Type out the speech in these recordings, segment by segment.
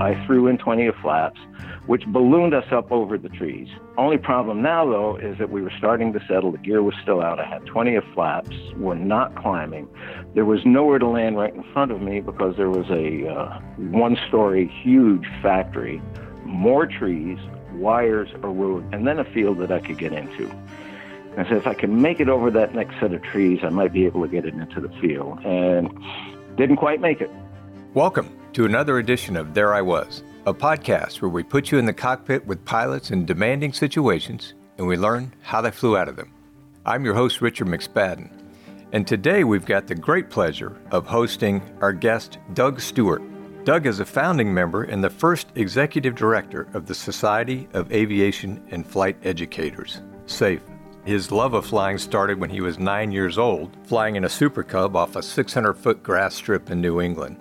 I threw in 20 of flaps, which ballooned us up over the trees. Only problem now, though, is that we were starting to settle. The gear was still out. I had 20 of flaps. We're not climbing. There was nowhere to land right in front of me because there was a uh, one story huge factory, more trees, wires, a road, and then a field that I could get into. I said, if I can make it over that next set of trees, I might be able to get it into the field. And didn't quite make it. Welcome to another edition of There I Was, a podcast where we put you in the cockpit with pilots in demanding situations and we learn how they flew out of them. I'm your host, Richard McSpadden, and today we've got the great pleasure of hosting our guest, Doug Stewart. Doug is a founding member and the first executive director of the Society of Aviation and Flight Educators, SAFE. His love of flying started when he was nine years old, flying in a Super Cub off a 600 foot grass strip in New England.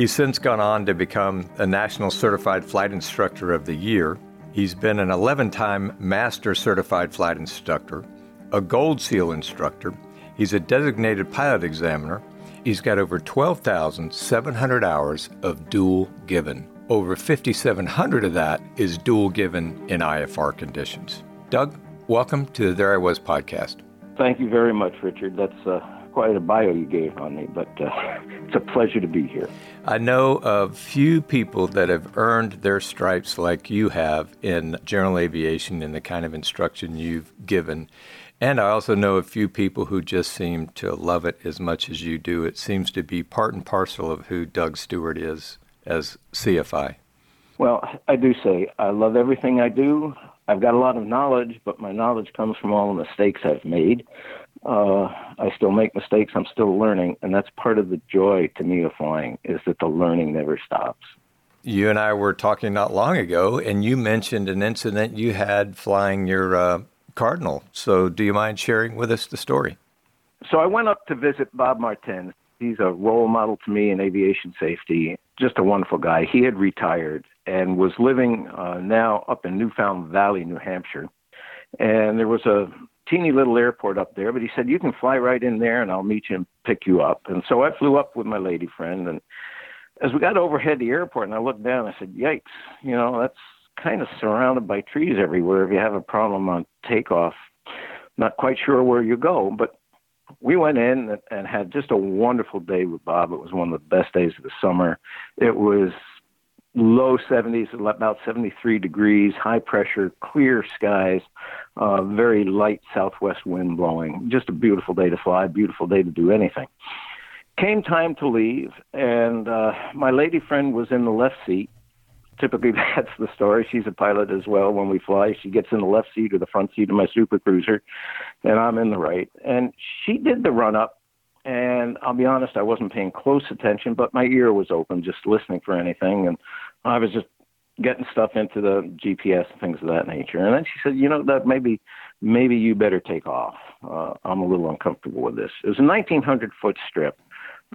He's since gone on to become a National Certified Flight Instructor of the Year. He's been an 11 time Master Certified Flight Instructor, a Gold SEAL instructor. He's a designated pilot examiner. He's got over 12,700 hours of dual given. Over 5,700 of that is dual given in IFR conditions. Doug, welcome to the There I Was podcast. Thank you very much, Richard. That's uh, quite a bio you gave on me, but uh, it's a pleasure to be here. I know of few people that have earned their stripes like you have in general aviation and the kind of instruction you've given. And I also know a few people who just seem to love it as much as you do. It seems to be part and parcel of who Doug Stewart is as CFI. Well, I do say I love everything I do. I've got a lot of knowledge, but my knowledge comes from all the mistakes I've made uh, I still make mistakes. I'm still learning, and that's part of the joy to me of flying is that the learning never stops. You and I were talking not long ago, and you mentioned an incident you had flying your uh, Cardinal. So, do you mind sharing with us the story? So, I went up to visit Bob Martin. He's a role model to me in aviation safety. Just a wonderful guy. He had retired and was living uh, now up in Newfound Valley, New Hampshire. And there was a teeny little airport up there, but he said, You can fly right in there and I'll meet you and pick you up. And so I flew up with my lady friend. And as we got overhead the airport and I looked down, I said, Yikes, you know, that's kind of surrounded by trees everywhere. If you have a problem on takeoff, not quite sure where you go. But we went in and had just a wonderful day with Bob. It was one of the best days of the summer. It was low 70s, about 73 degrees, high pressure, clear skies, uh, very light southwest wind blowing. Just a beautiful day to fly, beautiful day to do anything. Came time to leave, and uh, my lady friend was in the left seat. Typically, that's the story. She's a pilot as well. When we fly, she gets in the left seat or the front seat of my Super Cruiser, and I'm in the right. And she did the run up and I'll be honest, I wasn't paying close attention, but my ear was open, just listening for anything, and I was just getting stuff into the GPS and things of that nature. And then she said, "You know, that maybe, maybe you better take off. Uh, I'm a little uncomfortable with this." It was a 1,900 foot strip.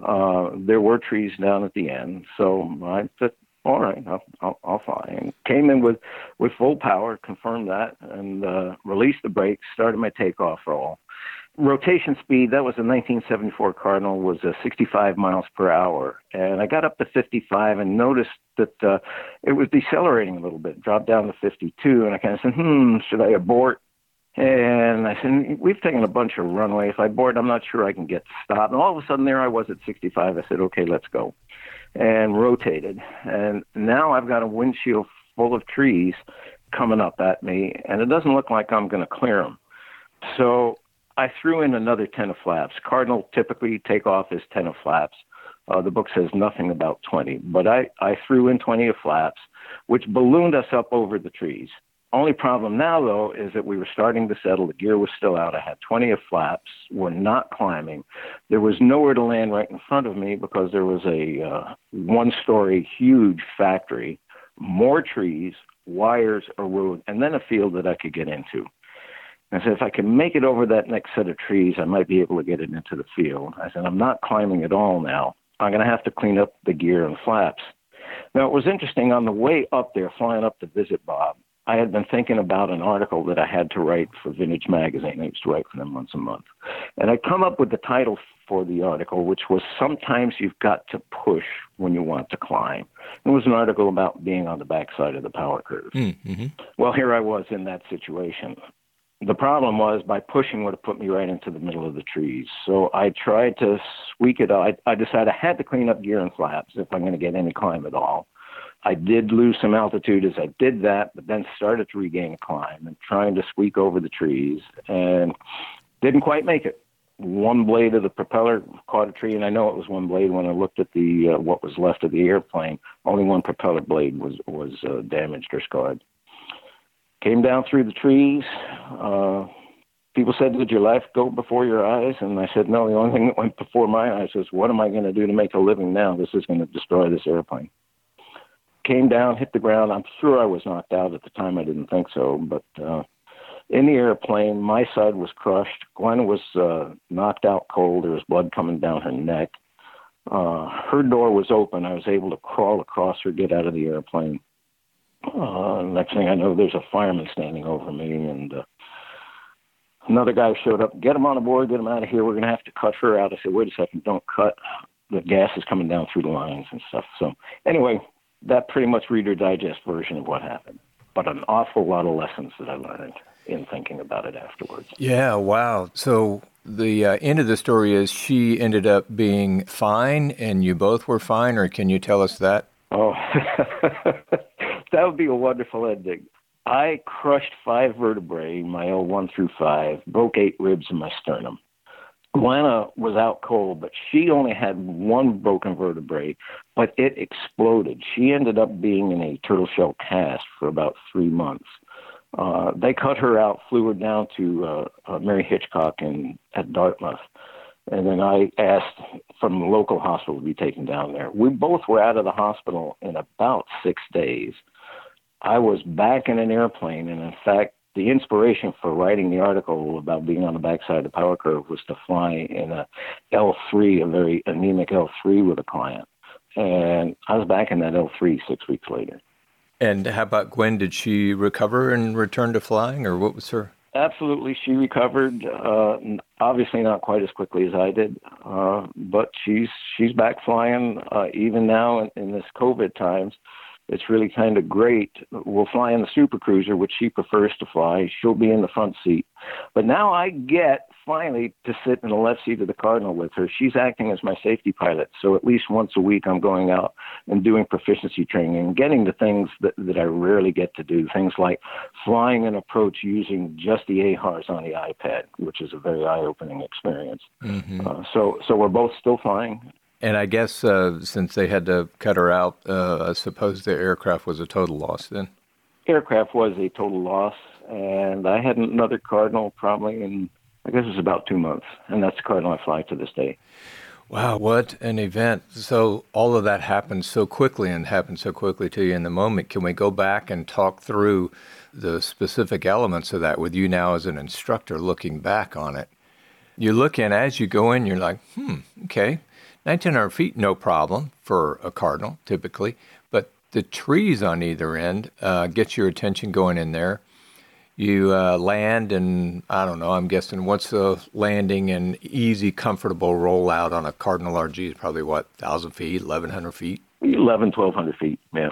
Uh, there were trees down at the end, so I said, "All right, I'll, I'll, I'll fly." And came in with with full power, confirmed that, and uh, released the brakes, started my takeoff roll rotation speed, that was a 1974 Cardinal, was uh, 65 miles per hour. And I got up to 55 and noticed that uh, it was decelerating a little bit, dropped down to 52. And I kind of said, hmm, should I abort? And I said, we've taken a bunch of runway. If I abort, I'm not sure I can get stopped. And all of a sudden, there I was at 65. I said, okay, let's go. And rotated. And now I've got a windshield full of trees coming up at me, and it doesn't look like I'm going to clear them. So I threw in another 10 of flaps. Cardinal typically take off his 10 of flaps. Uh, the book says nothing about 20, but I, I threw in 20 of flaps, which ballooned us up over the trees. Only problem now, though, is that we were starting to settle. The gear was still out. I had 20 of flaps. We're not climbing. There was nowhere to land right in front of me because there was a uh, one story huge factory, more trees, wires, a road, and then a field that I could get into. I said, if I can make it over that next set of trees, I might be able to get it into the field. I said, I'm not climbing at all now. I'm going to have to clean up the gear and flaps. Now, it was interesting on the way up there, flying up to visit Bob, I had been thinking about an article that I had to write for Vintage Magazine. I used to write for them once a month. And I come up with the title for the article, which was Sometimes You've Got to Push When You Want to Climb. It was an article about being on the backside of the power curve. Mm-hmm. Well, here I was in that situation the problem was by pushing would have put me right into the middle of the trees. So I tried to squeak it out. I, I decided I had to clean up gear and flaps if I'm going to get any climb at all. I did lose some altitude as I did that, but then started to regain climb and trying to squeak over the trees and didn't quite make it. One blade of the propeller caught a tree, and I know it was one blade when I looked at the uh, what was left of the airplane. Only one propeller blade was was uh, damaged or scarred came down through the trees. Uh, people said, Did your life go before your eyes? And I said, No, the only thing that went before my eyes was, What am I going to do to make a living now? This is going to destroy this airplane. Came down, hit the ground. I'm sure I was knocked out at the time. I didn't think so. But uh, in the airplane, my side was crushed. Gwen was uh, knocked out cold. There was blood coming down her neck. Uh, her door was open. I was able to crawl across her, get out of the airplane. Uh, next thing I know, there's a fireman standing over me, and uh, another guy showed up. Get him on the board. Get him out of here. We're going to have to cut her out. I said, wait a second, don't cut. The gas is coming down through the lines and stuff. So anyway, that pretty much Reader Digest version of what happened. But an awful lot of lessons that I learned in thinking about it afterwards. Yeah, wow. So the uh, end of the story is she ended up being fine and you both were fine, or can you tell us that? Oh, that would be a wonderful ending. I crushed five vertebrae, my L1 through 5, broke eight ribs in my sternum. Glenna was out cold, but she only had one broken vertebrae, but it exploded. She ended up being in a turtle shell cast for about three months. Uh, they cut her out, flew her down to uh, uh, Mary Hitchcock in, at Dartmouth. And then I asked from the local hospital to be taken down there. We both were out of the hospital in about six days. I was back in an airplane, and in fact, the inspiration for writing the article about being on the backside of the power curve was to fly in a L3, a very anemic L3 with a client. And I was back in that L3 six weeks later. And how about Gwen? Did she recover and return to flying, or what was her? Absolutely, she recovered. Uh, obviously, not quite as quickly as I did, uh, but she's she's back flying uh, even now in, in this COVID times it's really kind of great. We'll fly in the Super Cruiser, which she prefers to fly. She'll be in the front seat. But now I get finally to sit in the left seat of the Cardinal with her. She's acting as my safety pilot. So at least once a week, I'm going out and doing proficiency training and getting the things that, that I rarely get to do. Things like flying an approach using just the AHRS on the iPad, which is a very eye opening experience. Mm-hmm. Uh, so, so we're both still flying. And I guess uh, since they had to cut her out, uh, I suppose the aircraft was a total loss then? Aircraft was a total loss. And I had another Cardinal probably in, I guess it was about two months. And that's the Cardinal I fly to this day. Wow, what an event. So all of that happened so quickly and happened so quickly to you in the moment. Can we go back and talk through the specific elements of that with you now as an instructor looking back on it? You look in as you go in, you're like, hmm, okay, 1,900 feet, no problem for a cardinal typically, but the trees on either end uh, get your attention going in there. you uh, land, and I don't know, I'm guessing what's the landing and easy, comfortable rollout on a Cardinal RG is probably what, 1,000 feet, 1,100 feet? 11, 1,200 feet, yeah.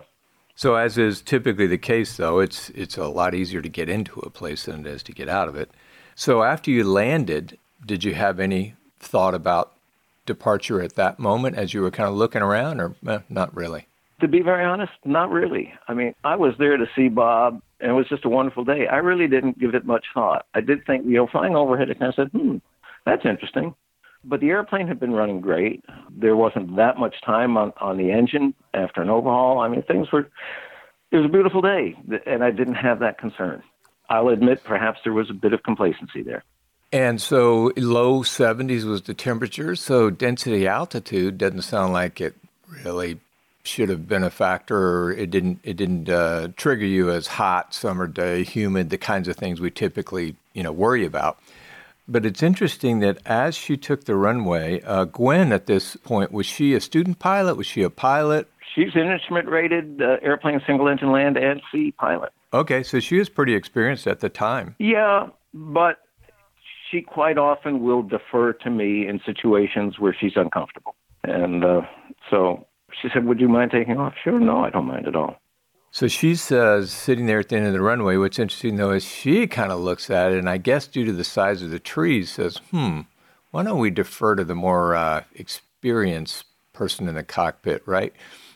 So, as is typically the case, though, it's it's a lot easier to get into a place than it is to get out of it. So, after you landed, did you have any thought about departure at that moment as you were kind of looking around, or eh, not really? To be very honest, not really. I mean, I was there to see Bob, and it was just a wonderful day. I really didn't give it much thought. I did think, you know, flying overhead, I kind of said, hmm, that's interesting. But the airplane had been running great. There wasn't that much time on, on the engine after an overhaul. I mean, things were, it was a beautiful day, and I didn't have that concern. I'll admit perhaps there was a bit of complacency there. And so low 70s was the temperature. So density altitude doesn't sound like it really should have been a factor or it didn't it didn't uh, trigger you as hot summer day humid the kinds of things we typically you know worry about but it's interesting that as she took the runway, uh, Gwen at this point, was she a student pilot? Was she a pilot? She's an instrument rated uh, airplane single engine land and sea pilot. Okay, so she was pretty experienced at the time. Yeah, but she quite often will defer to me in situations where she's uncomfortable. And uh, so she said, Would you mind taking off? Sure, no, I don't mind at all. So she's uh, sitting there at the end of the runway. What's interesting though is she kind of looks at it, and I guess due to the size of the trees, says, "Hmm, why don't we defer to the more uh, experienced person in the cockpit, right?"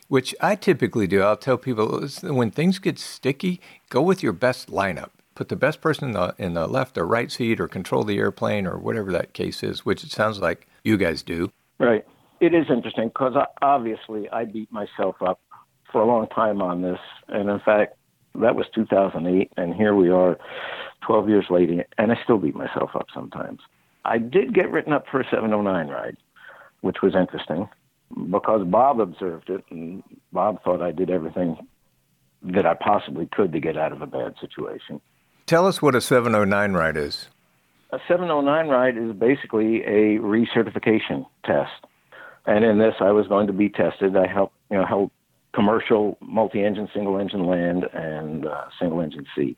Which I typically do. I'll tell people when things get sticky, go with your best lineup. Put the best person in the in the left or right seat, or control the airplane, or whatever that case is. Which it sounds like you guys do. Right. It is interesting because obviously I beat myself up for a long time on this, and in fact, that was 2008, and here we are, 12 years later, and I still beat myself up sometimes. I did get written up for a 709 ride, which was interesting because Bob observed it, and Bob thought I did everything that I possibly could to get out of a bad situation. Tell us what a 709 ride is. A 709 ride is basically a recertification test. And in this, I was going to be tested. I helped, you know, helped commercial multi-engine, single-engine land, and uh, single-engine sea.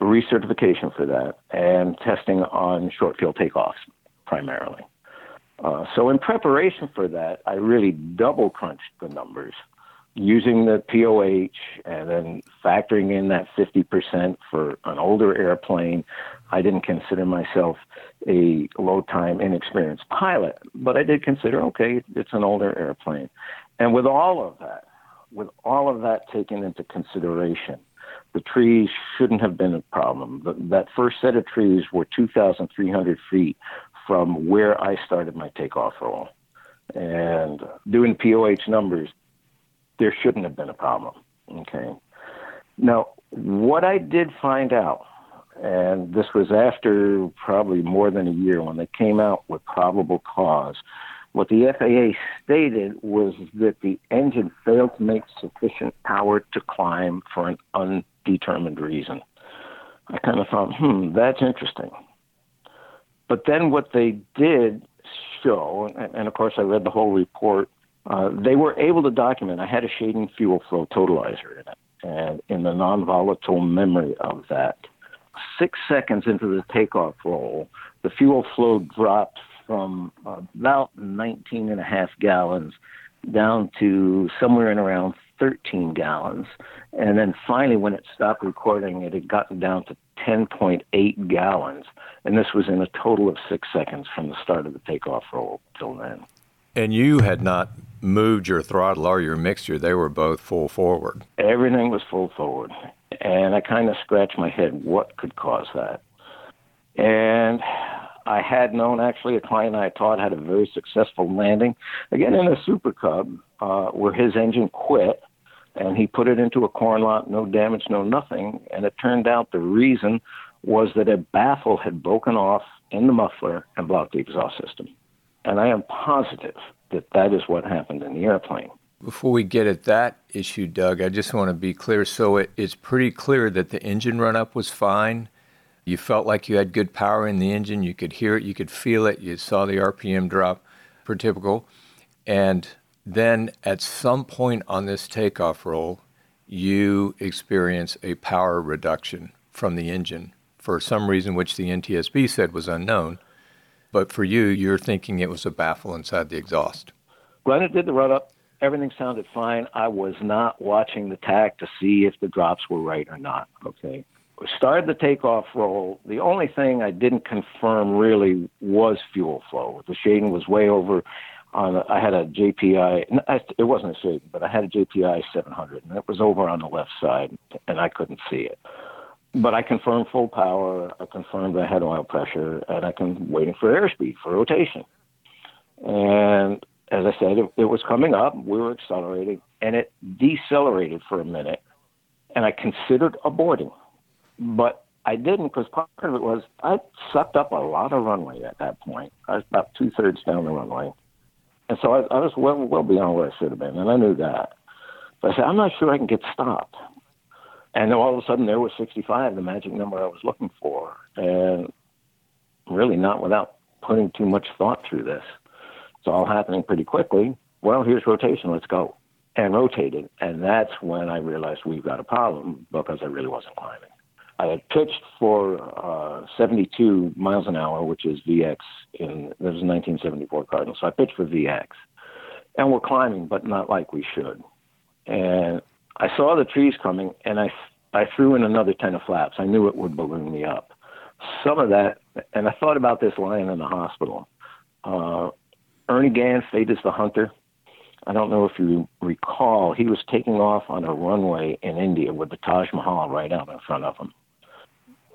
Recertification for that, and testing on short field takeoffs primarily. Uh, so in preparation for that, I really double crunched the numbers using the POH and then factoring in that 50% for an older airplane. I didn't consider myself a low time inexperienced pilot, but I did consider, okay, it's an older airplane. And with all of that, with all of that taken into consideration, the trees shouldn't have been a problem. The, that first set of trees were 2,300 feet from where I started my takeoff roll. And doing POH numbers, there shouldn't have been a problem. Okay. Now, what I did find out, and this was after probably more than a year when they came out with probable cause, what the FAA stated was that the engine failed to make sufficient power to climb for an undetermined reason. I kind of thought, hmm, that's interesting. But then what they did show, and of course I read the whole report, uh, they were able to document. I had a Shadin fuel flow totalizer in it, and in the non volatile memory of that, six seconds into the takeoff roll, the fuel flow dropped from about 19 and a half gallons down to somewhere in around 13 gallons. And then finally, when it stopped recording, it had gotten down to 10.8 gallons. And this was in a total of six seconds from the start of the takeoff roll till then. And you had not moved your throttle or your mixture, they were both full forward. Everything was full forward. And I kind of scratched my head what could cause that. And I had known actually a client I taught had a very successful landing, again in a Super Cub, uh, where his engine quit and he put it into a corn lot, no damage, no nothing. And it turned out the reason was that a baffle had broken off in the muffler and blocked the exhaust system. And I am positive that that is what happened in the airplane. Before we get at that issue, Doug, I just want to be clear. So it, it's pretty clear that the engine run up was fine you felt like you had good power in the engine. You could hear it, you could feel it. You saw the RPM drop per typical. And then at some point on this takeoff roll, you experience a power reduction from the engine. for some reason which the NTSB said was unknown. But for you, you're thinking it was a baffle inside the exhaust. Glenn did the run up, everything sounded fine. I was not watching the tach to see if the drops were right or not. Okay. Started the takeoff roll. The only thing I didn't confirm really was fuel flow. The Shadin was way over. On I had a JPI. It wasn't a Shadin, but I had a JPI 700, and it was over on the left side, and I couldn't see it. But I confirmed full power. I confirmed I had oil pressure, and I can waiting for airspeed for rotation. And as I said, it, it was coming up. We were accelerating, and it decelerated for a minute. And I considered aborting, but I didn't because part of it was I sucked up a lot of runway at that point. I was about two thirds down the runway, and so I, I was well well beyond where I should have been, and I knew that. But I said, I'm not sure I can get stopped. And then all of a sudden, there was 65, the magic number I was looking for, and really not without putting too much thought through this. It's all happening pretty quickly. Well, here's rotation. Let's go. And rotated. And that's when I realized we've got a problem because I really wasn't climbing. I had pitched for uh, 72 miles an hour, which is VX in this was 1974 Cardinal. So I pitched for VX, and we're climbing, but not like we should. And I saw the trees coming, and I I threw in another 10 of flaps. I knew it would balloon me up. Some of that, and I thought about this lying in the hospital. Uh, Ernie Gann's, Fate is the Hunter. I don't know if you recall, he was taking off on a runway in India with the Taj Mahal right out in front of him.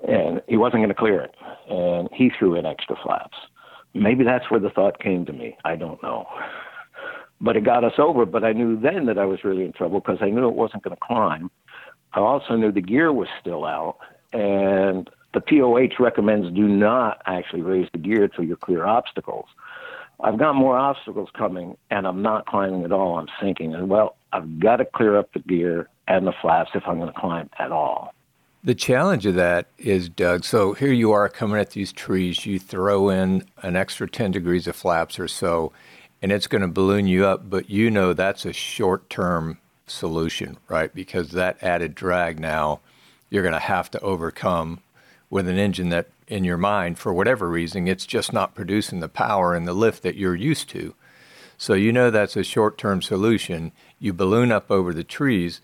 And he wasn't going to clear it. And he threw in extra flaps. Maybe that's where the thought came to me. I don't know. But it got us over. But I knew then that I was really in trouble because I knew it wasn't going to climb. I also knew the gear was still out. And the POH recommends do not actually raise the gear until you clear obstacles. I've got more obstacles coming and I'm not climbing at all. I'm sinking. And well, I've got to clear up the gear and the flaps if I'm going to climb at all. The challenge of that is, Doug, so here you are coming at these trees, you throw in an extra 10 degrees of flaps or so, and it's going to balloon you up, but you know that's a short term solution, right? Because that added drag now you're going to have to overcome with an engine that in your mind, for whatever reason, it's just not producing the power and the lift that you're used to. So you know that's a short term solution. You balloon up over the trees.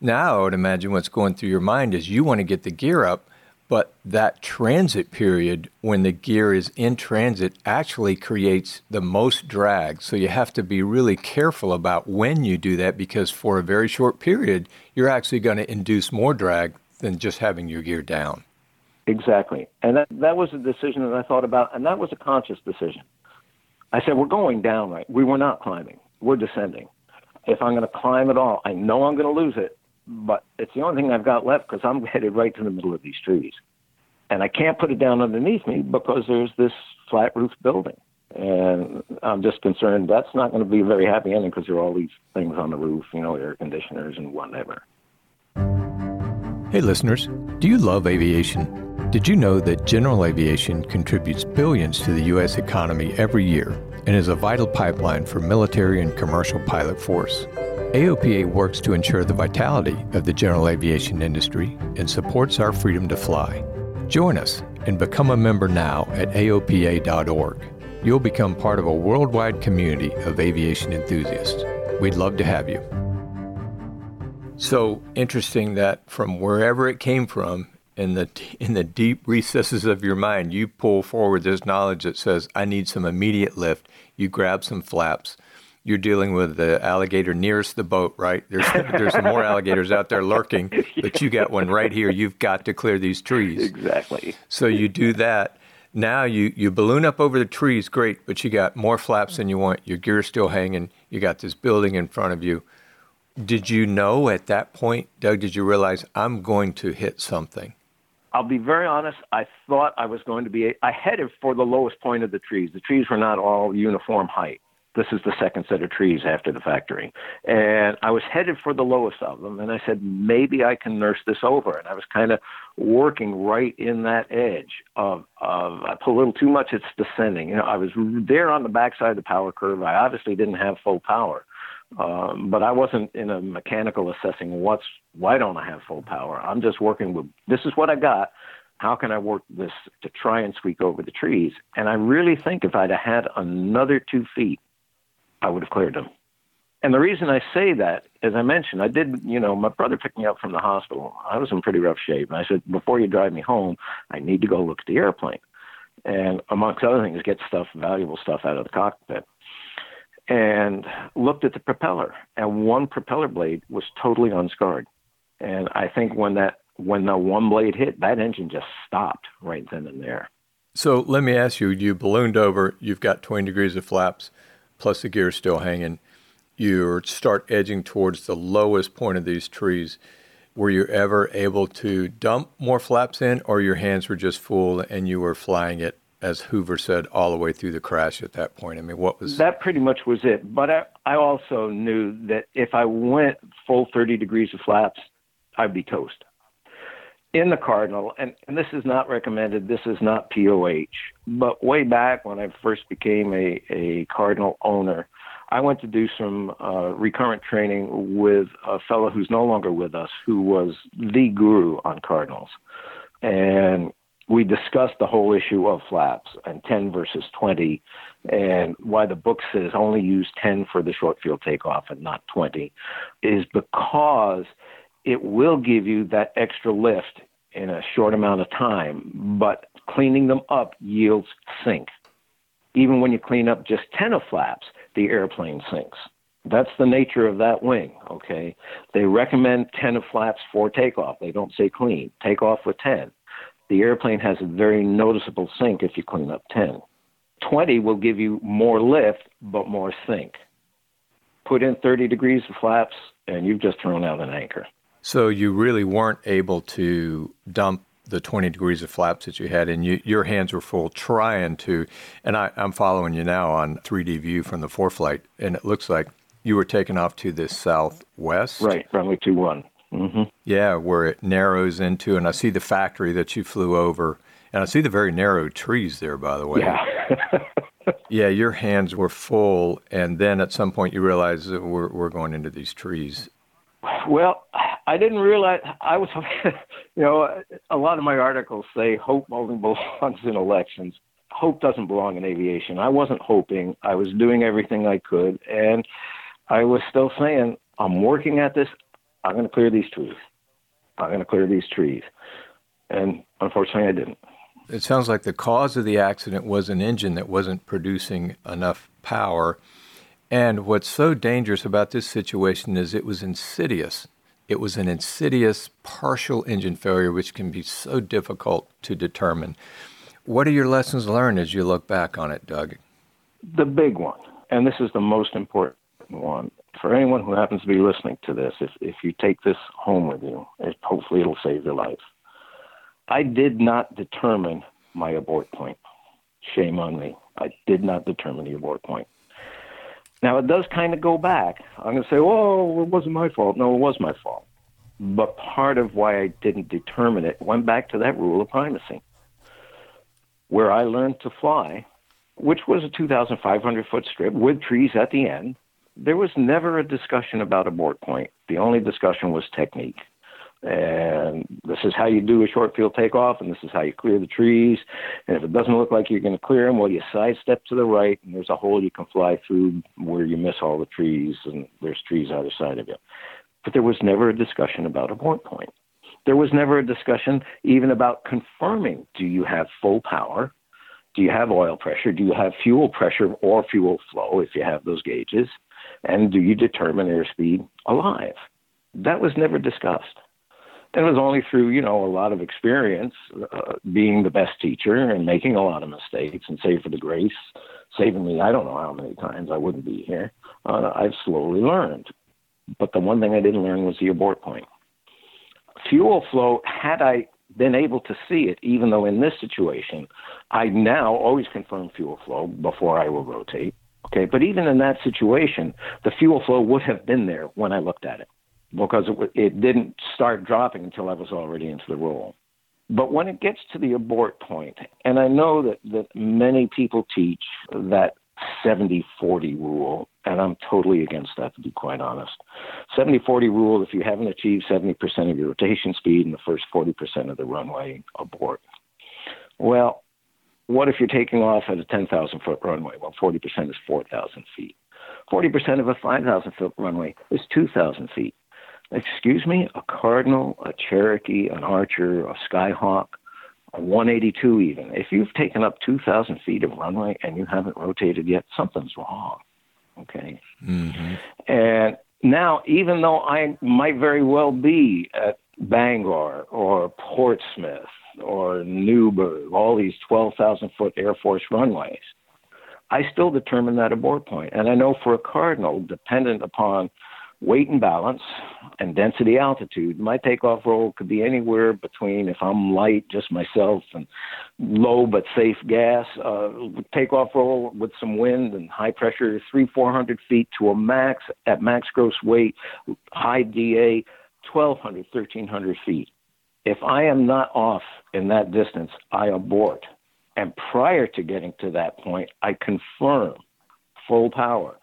Now, I would imagine what's going through your mind is you want to get the gear up, but that transit period when the gear is in transit actually creates the most drag. So you have to be really careful about when you do that because for a very short period, you're actually going to induce more drag than just having your gear down. Exactly. And that, that was a decision that I thought about, and that was a conscious decision. I said, We're going down, right? We were not climbing, we're descending. If I'm going to climb at all, I know I'm going to lose it, but it's the only thing I've got left because I'm headed right to the middle of these trees. And I can't put it down underneath me because there's this flat roof building. And I'm just concerned that's not going to be a very happy ending because there are all these things on the roof, you know, air conditioners and whatever. Hey, listeners, do you love aviation? Did you know that general aviation contributes billions to the U.S. economy every year and is a vital pipeline for military and commercial pilot force? AOPA works to ensure the vitality of the general aviation industry and supports our freedom to fly. Join us and become a member now at AOPA.org. You'll become part of a worldwide community of aviation enthusiasts. We'd love to have you. So interesting that from wherever it came from, in the in the deep recesses of your mind, you pull forward this knowledge that says, "I need some immediate lift." You grab some flaps. You're dealing with the alligator nearest the boat, right? There's there's more alligators out there lurking, but you got one right here. You've got to clear these trees. Exactly. So you do that. Now you you balloon up over the trees, great, but you got more flaps than you want. Your gear's still hanging. You got this building in front of you. Did you know at that point, Doug? Did you realize I'm going to hit something? I'll be very honest. I thought I was going to be. I headed for the lowest point of the trees. The trees were not all uniform height. This is the second set of trees after the factory, and I was headed for the lowest of them. And I said, maybe I can nurse this over. And I was kind of working right in that edge of of I put a little too much. It's descending. You know, I was there on the backside of the power curve. I obviously didn't have full power. Um, but I wasn't in a mechanical assessing what's why don't I have full power. I'm just working with this is what I got. How can I work this to try and squeak over the trees? And I really think if I'd have had another two feet, I would have cleared them. And the reason I say that, as I mentioned, I did, you know, my brother picked me up from the hospital. I was in pretty rough shape. And I said, before you drive me home, I need to go look at the airplane. And amongst other things, get stuff, valuable stuff out of the cockpit. And looked at the propeller, and one propeller blade was totally unscarred. And I think when that when the one blade hit, that engine just stopped right then and there. So let me ask you: You ballooned over. You've got 20 degrees of flaps, plus the gear still hanging. You start edging towards the lowest point of these trees. Were you ever able to dump more flaps in, or your hands were just full and you were flying it, as Hoover said, all the way through the crash at that point? I mean, what was that? Pretty much was it. But I, I also knew that if I went full 30 degrees of flaps, I'd be toast. In the Cardinal, and, and this is not recommended, this is not POH, but way back when I first became a, a Cardinal owner, I went to do some uh, recurrent training with a fellow who's no longer with us, who was the guru on Cardinals. And we discussed the whole issue of flaps and 10 versus 20 and why the book says only use 10 for the short field takeoff and not 20 is because it will give you that extra lift in a short amount of time, but cleaning them up yields sink. Even when you clean up just 10 of flaps, the airplane sinks. That's the nature of that wing, okay? They recommend 10 of flaps for takeoff. They don't say clean. Take off with 10. The airplane has a very noticeable sink if you clean up 10. 20 will give you more lift, but more sink. Put in 30 degrees of flaps, and you've just thrown out an anchor. So you really weren't able to dump the 20 degrees of flaps that you had, and you, your hands were full trying to. And I, am following you now on 3D view from the ForeFlight, and it looks like you were taking off to the southwest. Right, runway 21. Mm-hmm. Yeah, where it narrows into, and I see the factory that you flew over, and I see the very narrow trees there, by the way. Yeah. yeah, your hands were full, and then at some point you realized that we're, we're going into these trees. Well, I didn't realize I was, you know, a lot of my articles say hope only belongs in elections. Hope doesn't belong in aviation. I wasn't hoping. I was doing everything I could, and I was still saying, I'm working at this. I'm going to clear these trees. I'm going to clear these trees. And unfortunately, I didn't. It sounds like the cause of the accident was an engine that wasn't producing enough power. And what's so dangerous about this situation is it was insidious. It was an insidious partial engine failure, which can be so difficult to determine. What are your lessons learned as you look back on it, Doug? The big one, and this is the most important one for anyone who happens to be listening to this, if, if you take this home with you, it, hopefully it'll save your life. I did not determine my abort point. Shame on me. I did not determine the abort point. Now, it does kind of go back. I'm going to say, oh, it wasn't my fault. No, it was my fault. But part of why I didn't determine it went back to that rule of primacy, where I learned to fly, which was a 2,500 foot strip with trees at the end. There was never a discussion about abort point. The only discussion was technique and this is how you do a short field takeoff, and this is how you clear the trees. And if it doesn't look like you're going to clear them, well, you sidestep to the right, and there's a hole you can fly through where you miss all the trees, and there's trees either side of you. But there was never a discussion about abort point. There was never a discussion even about confirming do you have full power? Do you have oil pressure? Do you have fuel pressure or fuel flow if you have those gauges? And do you determine airspeed alive? That was never discussed it was only through you know a lot of experience uh, being the best teacher and making a lot of mistakes and save for the grace saving me i don't know how many times i wouldn't be here uh, i've slowly learned. But the one thing i didn't learn was the abort point fuel flow had i been able to see it even though in this situation i now always confirm fuel flow before i will rotate okay? But even in that situation the fuel flow would have been there when i looked at it because it, it didn't start dropping until I was already into the roll. But when it gets to the abort point, and I know that, that many people teach that 70 40 rule, and I'm totally against that, to be quite honest. 70 40 rule if you haven't achieved 70% of your rotation speed in the first 40% of the runway, abort. Well, what if you're taking off at a 10,000 foot runway? Well, 40% is 4,000 feet. 40% of a 5,000 foot runway is 2,000 feet. Excuse me, a Cardinal, a Cherokee, an Archer, a Skyhawk, a 182 even. If you've taken up 2,000 feet of runway and you haven't rotated yet, something's wrong. Okay. Mm-hmm. And now, even though I might very well be at Bangor or Portsmouth or Newburgh, all these 12,000 foot Air Force runways, I still determine that abort point. And I know for a Cardinal, dependent upon weight and balance and density altitude. My takeoff roll could be anywhere between, if I'm light, just myself, and low but safe gas, uh, takeoff roll with some wind and high pressure, three, 400 feet to a max at max gross weight, high DA, 1,200, 1,300 feet. If I am not off in that distance, I abort. And prior to getting to that point, I confirm full power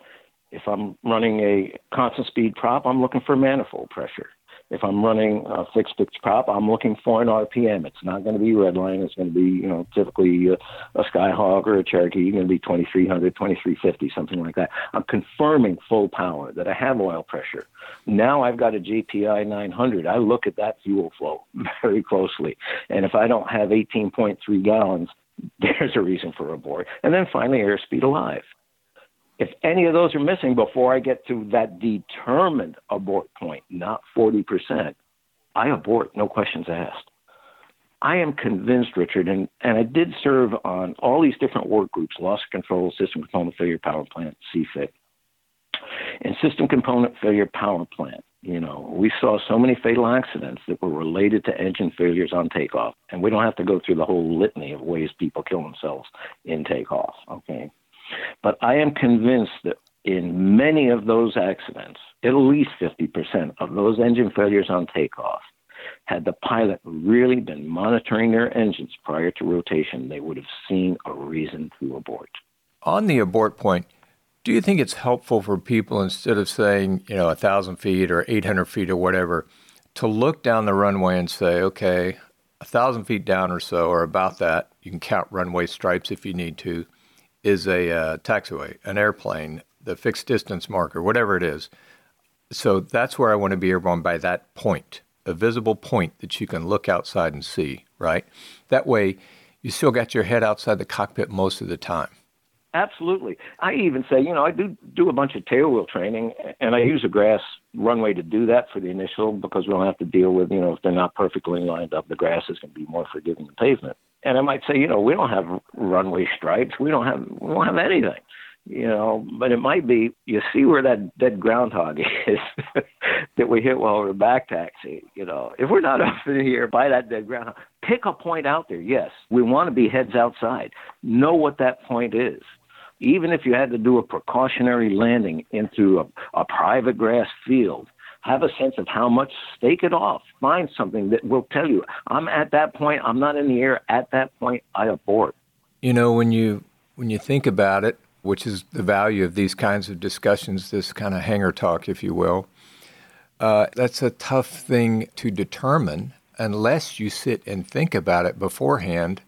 if I'm running a constant speed prop, I'm looking for manifold pressure. If I'm running a fixed pitch prop, I'm looking for an RPM. It's not going to be redline. It's going to be, you know, typically a, a Skyhawk or a Cherokee. It's Going to be 2300, 2350, something like that. I'm confirming full power that I have oil pressure. Now I've got a JPI 900. I look at that fuel flow very closely, and if I don't have 18.3 gallons, there's a reason for abort. And then finally, airspeed alive. If any of those are missing before I get to that determined abort point, not 40%, I abort, no questions asked. I am convinced, Richard, and, and I did serve on all these different work groups loss of control, system component failure power plant, CFIT, and system component failure power plant. You know, we saw so many fatal accidents that were related to engine failures on takeoff, and we don't have to go through the whole litany of ways people kill themselves in takeoff. Okay. But I am convinced that in many of those accidents, at least 50% of those engine failures on takeoff, had the pilot really been monitoring their engines prior to rotation, they would have seen a reason to abort. On the abort point, do you think it's helpful for people instead of saying, you know, 1,000 feet or 800 feet or whatever, to look down the runway and say, okay, 1,000 feet down or so, or about that, you can count runway stripes if you need to, is a uh, taxiway, an airplane, the fixed distance marker, whatever it is. So that's where I want to be airborne by that point, a visible point that you can look outside and see, right? That way, you still got your head outside the cockpit most of the time. Absolutely. I even say, you know, I do do a bunch of tailwheel training, and I use a grass runway to do that for the initial because we don't have to deal with, you know, if they're not perfectly lined up, the grass is going to be more forgiving than pavement and I might say, you know, we don't have runway stripes. We don't have we don't have anything. You know, but it might be you see where that dead groundhog is that we hit while we're back taxi. You know, if we're not up in here by that dead groundhog, pick a point out there. Yes, we want to be heads outside. Know what that point is. Even if you had to do a precautionary landing into a, a private grass field, have a sense of how much, stake it off, find something that will tell you, I'm at that point, I'm not in the air, at that point, I abort. You know, when you when you think about it, which is the value of these kinds of discussions, this kind of hangar talk, if you will, uh, that's a tough thing to determine unless you sit and think about it beforehand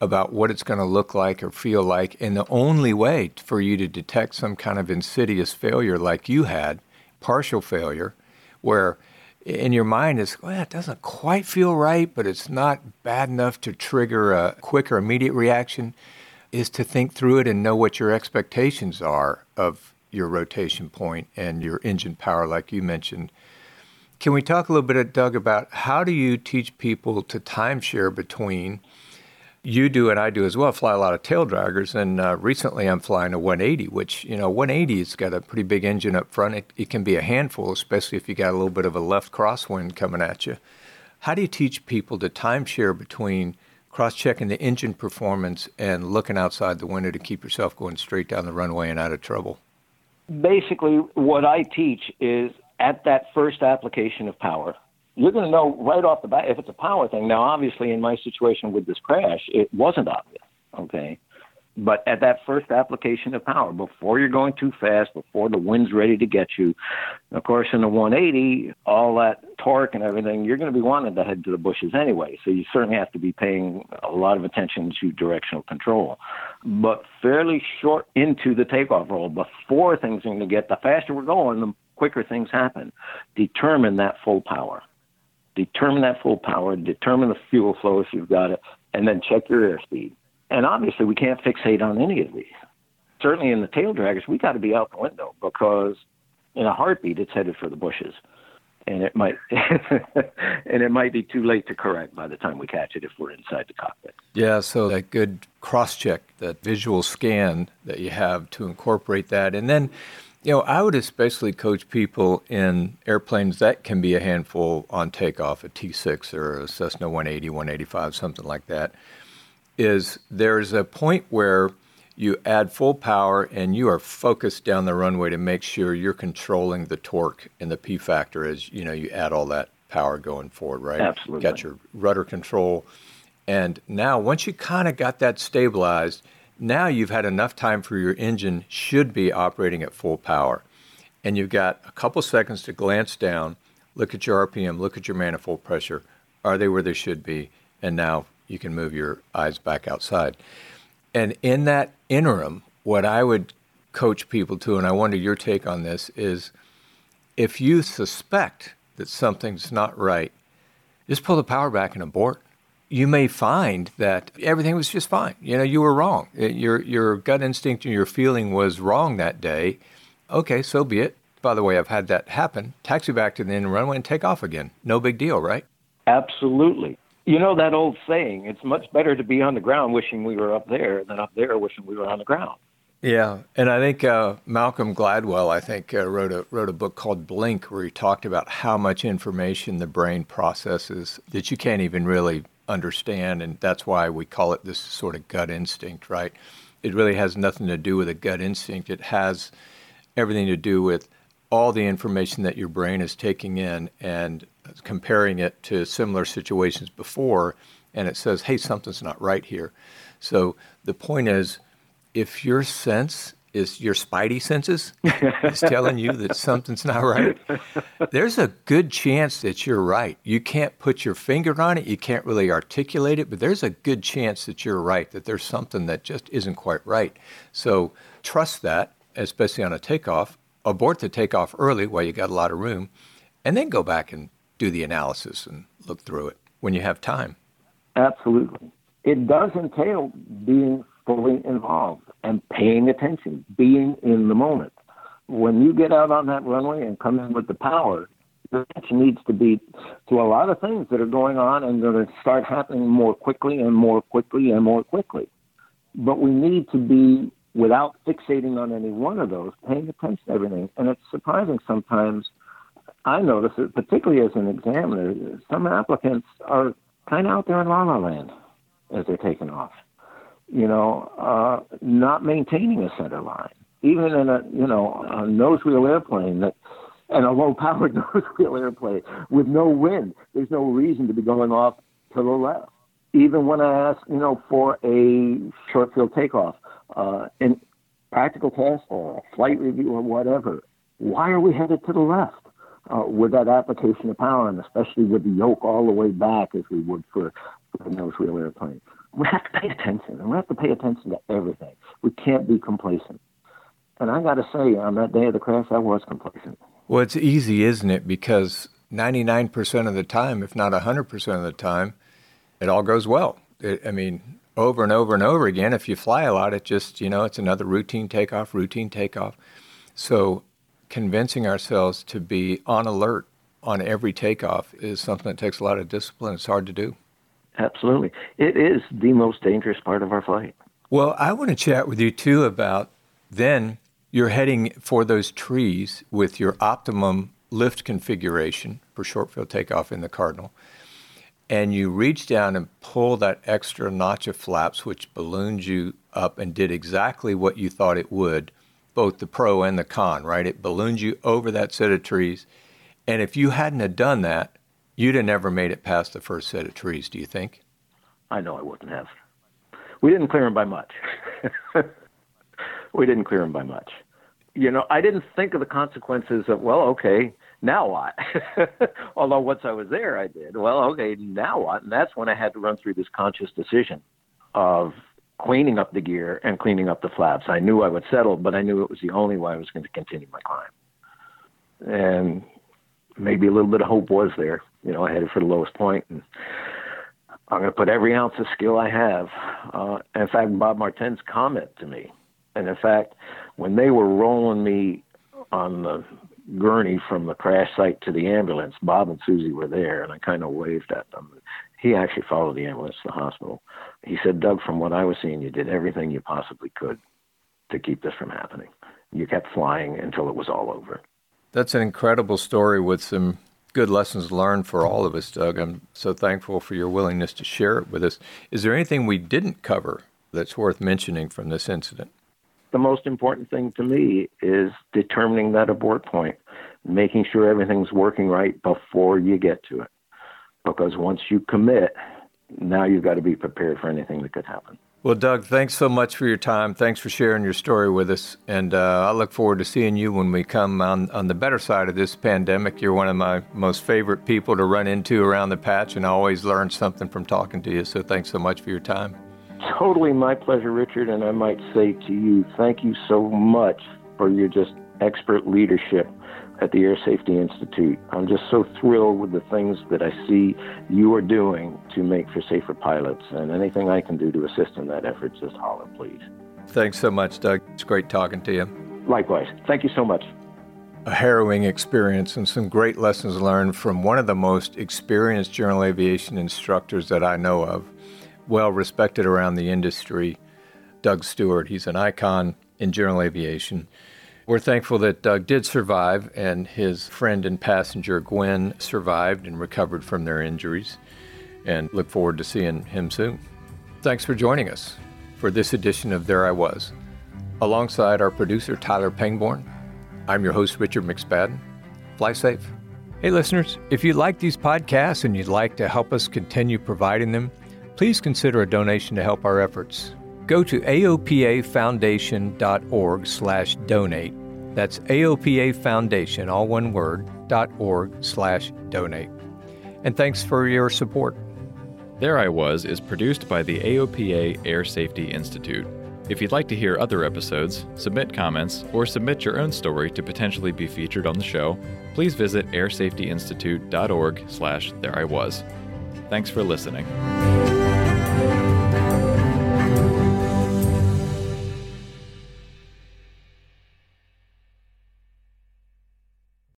about what it's going to look like or feel like. And the only way for you to detect some kind of insidious failure like you had, partial failure, where in your mind is, well, it doesn't quite feel right, but it's not bad enough to trigger a quick or immediate reaction, is to think through it and know what your expectations are of your rotation point and your engine power, like you mentioned. Can we talk a little bit, Doug, about how do you teach people to timeshare between you do and I do as well, fly a lot of tail draggers. And uh, recently I'm flying a 180, which, you know, 180's got a pretty big engine up front. It, it can be a handful, especially if you got a little bit of a left crosswind coming at you. How do you teach people to timeshare between cross checking the engine performance and looking outside the window to keep yourself going straight down the runway and out of trouble? Basically, what I teach is at that first application of power, you're going to know right off the bat if it's a power thing. Now, obviously, in my situation with this crash, it wasn't obvious. Okay, But at that first application of power, before you're going too fast, before the wind's ready to get you, of course, in the 180, all that torque and everything, you're going to be wanting to head to the bushes anyway. So you certainly have to be paying a lot of attention to directional control. But fairly short into the takeoff roll, before things are going to get, the faster we're going, the quicker things happen. Determine that full power. Determine that full power, determine the fuel flow if you've got it, and then check your airspeed and obviously, we can't fixate on any of these. Certainly, in the tail draggers, we got to be out the window because in a heartbeat, it's headed for the bushes, and it might and it might be too late to correct by the time we catch it if we're inside the cockpit. Yeah, so that good cross check, that visual scan that you have to incorporate that, and then. You know, I would especially coach people in airplanes that can be a handful on takeoff, a T6 or a Cessna 180, 185, something like that is there's a point where you add full power and you are focused down the runway to make sure you're controlling the torque and the P factor as you know you add all that power going forward, right? Absolutely. Got your rudder control. And now once you kind of got that stabilized, now you've had enough time for your engine should be operating at full power. And you've got a couple seconds to glance down, look at your RPM, look at your manifold pressure. Are they where they should be? And now you can move your eyes back outside. And in that interim, what I would coach people to, and I wonder your take on this, is if you suspect that something's not right, just pull the power back and abort. You may find that everything was just fine. You know, you were wrong. Your your gut instinct and your feeling was wrong that day. Okay, so be it. By the way, I've had that happen. Taxi back to the end runway and take off again. No big deal, right? Absolutely. You know that old saying, it's much better to be on the ground wishing we were up there than up there wishing we were on the ground. Yeah, and I think uh, Malcolm Gladwell, I think, uh, wrote a wrote a book called Blink, where he talked about how much information the brain processes that you can't even really understand, and that's why we call it this sort of gut instinct, right? It really has nothing to do with a gut instinct. It has everything to do with all the information that your brain is taking in and comparing it to similar situations before, and it says, hey, something's not right here. So the point is, if your sense is your spidey senses is telling you that something's not right, there's a good chance that you're right. You can't put your finger on it, you can't really articulate it, but there's a good chance that you're right, that there's something that just isn't quite right. So trust that, especially on a takeoff. Abort the takeoff early while you got a lot of room, and then go back and do the analysis and look through it when you have time. Absolutely. It does entail being fully involved and paying attention, being in the moment. When you get out on that runway and come in with the power, the attention needs to be to a lot of things that are going on and going to start happening more quickly and more quickly and more quickly. But we need to be, without fixating on any one of those, paying attention to everything. And it's surprising sometimes I notice it, particularly as an examiner, some applicants are kind of out there in la la land as they're taking off. You know, uh, not maintaining a center line, even in a you know a nose wheel airplane that, and a low powered nose wheel airplane with no wind. There's no reason to be going off to the left. Even when I ask, you know, for a short field takeoff, uh, in practical test or a flight review or whatever, why are we headed to the left? uh, with that application of power, and especially with the yoke all the way back as we would for, for a nose wheel airplane. We have to pay attention, and we have to pay attention to everything. We can't be complacent. And I got to say, on that day of the crash, I was complacent. Well, it's easy, isn't it? Because 99% of the time, if not 100% of the time, it all goes well. It, I mean, over and over and over again, if you fly a lot, it just, you know, it's another routine takeoff, routine takeoff. So convincing ourselves to be on alert on every takeoff is something that takes a lot of discipline. It's hard to do. Absolutely. It is the most dangerous part of our flight. Well, I want to chat with you too about then you're heading for those trees with your optimum lift configuration for short field takeoff in the Cardinal. And you reach down and pull that extra notch of flaps, which balloons you up and did exactly what you thought it would both the pro and the con, right? It balloons you over that set of trees. And if you hadn't have done that, you'd have never made it past the first set of trees, do you think? I know I wouldn't have. We didn't clear him by much. we didn't clear him by much. You know, I didn't think of the consequences of, well, okay, now what? Although once I was there, I did. Well, okay, now what? And that's when I had to run through this conscious decision of cleaning up the gear and cleaning up the flaps. I knew I would settle, but I knew it was the only way I was going to continue my climb. And maybe a little bit of hope was there. You know, I headed for the lowest point, and I'm going to put every ounce of skill I have. Uh, in fact, Bob Martin's comment to me, and in fact, when they were rolling me on the gurney from the crash site to the ambulance, Bob and Susie were there, and I kind of waved at them. He actually followed the ambulance to the hospital. He said, Doug, from what I was seeing, you did everything you possibly could to keep this from happening. You kept flying until it was all over. That's an incredible story with some good lessons learned for all of us, Doug. I'm so thankful for your willingness to share it with us. Is there anything we didn't cover that's worth mentioning from this incident? The most important thing to me is determining that abort point, making sure everything's working right before you get to it. Because once you commit, now you've got to be prepared for anything that could happen. Well, Doug, thanks so much for your time. Thanks for sharing your story with us. And uh, I look forward to seeing you when we come on, on the better side of this pandemic. You're one of my most favorite people to run into around the patch, and I always learn something from talking to you. So thanks so much for your time. Totally my pleasure, Richard. And I might say to you, thank you so much for your just expert leadership at the Air Safety Institute. I'm just so thrilled with the things that I see you are doing to make for safer pilots. And anything I can do to assist in that effort, just holler, please. Thanks so much, Doug. It's great talking to you. Likewise. Thank you so much. A harrowing experience and some great lessons learned from one of the most experienced general aviation instructors that I know of, well respected around the industry, Doug Stewart. He's an icon in general aviation. We're thankful that Doug did survive, and his friend and passenger Gwen survived and recovered from their injuries, and look forward to seeing him soon. Thanks for joining us for this edition of There I Was. Alongside our producer, Tyler Pangborn, I'm your host, Richard McSpadden. Fly safe. Hey, listeners, if you like these podcasts and you'd like to help us continue providing them, please consider a donation to help our efforts go to aopafoundation.org slash donate. That's AOPA Foundation, all one word, dot org slash donate. And thanks for your support. There I Was is produced by the AOPA Air Safety Institute. If you'd like to hear other episodes, submit comments, or submit your own story to potentially be featured on the show, please visit airsafetyinstitute.org slash there I was. Thanks for listening.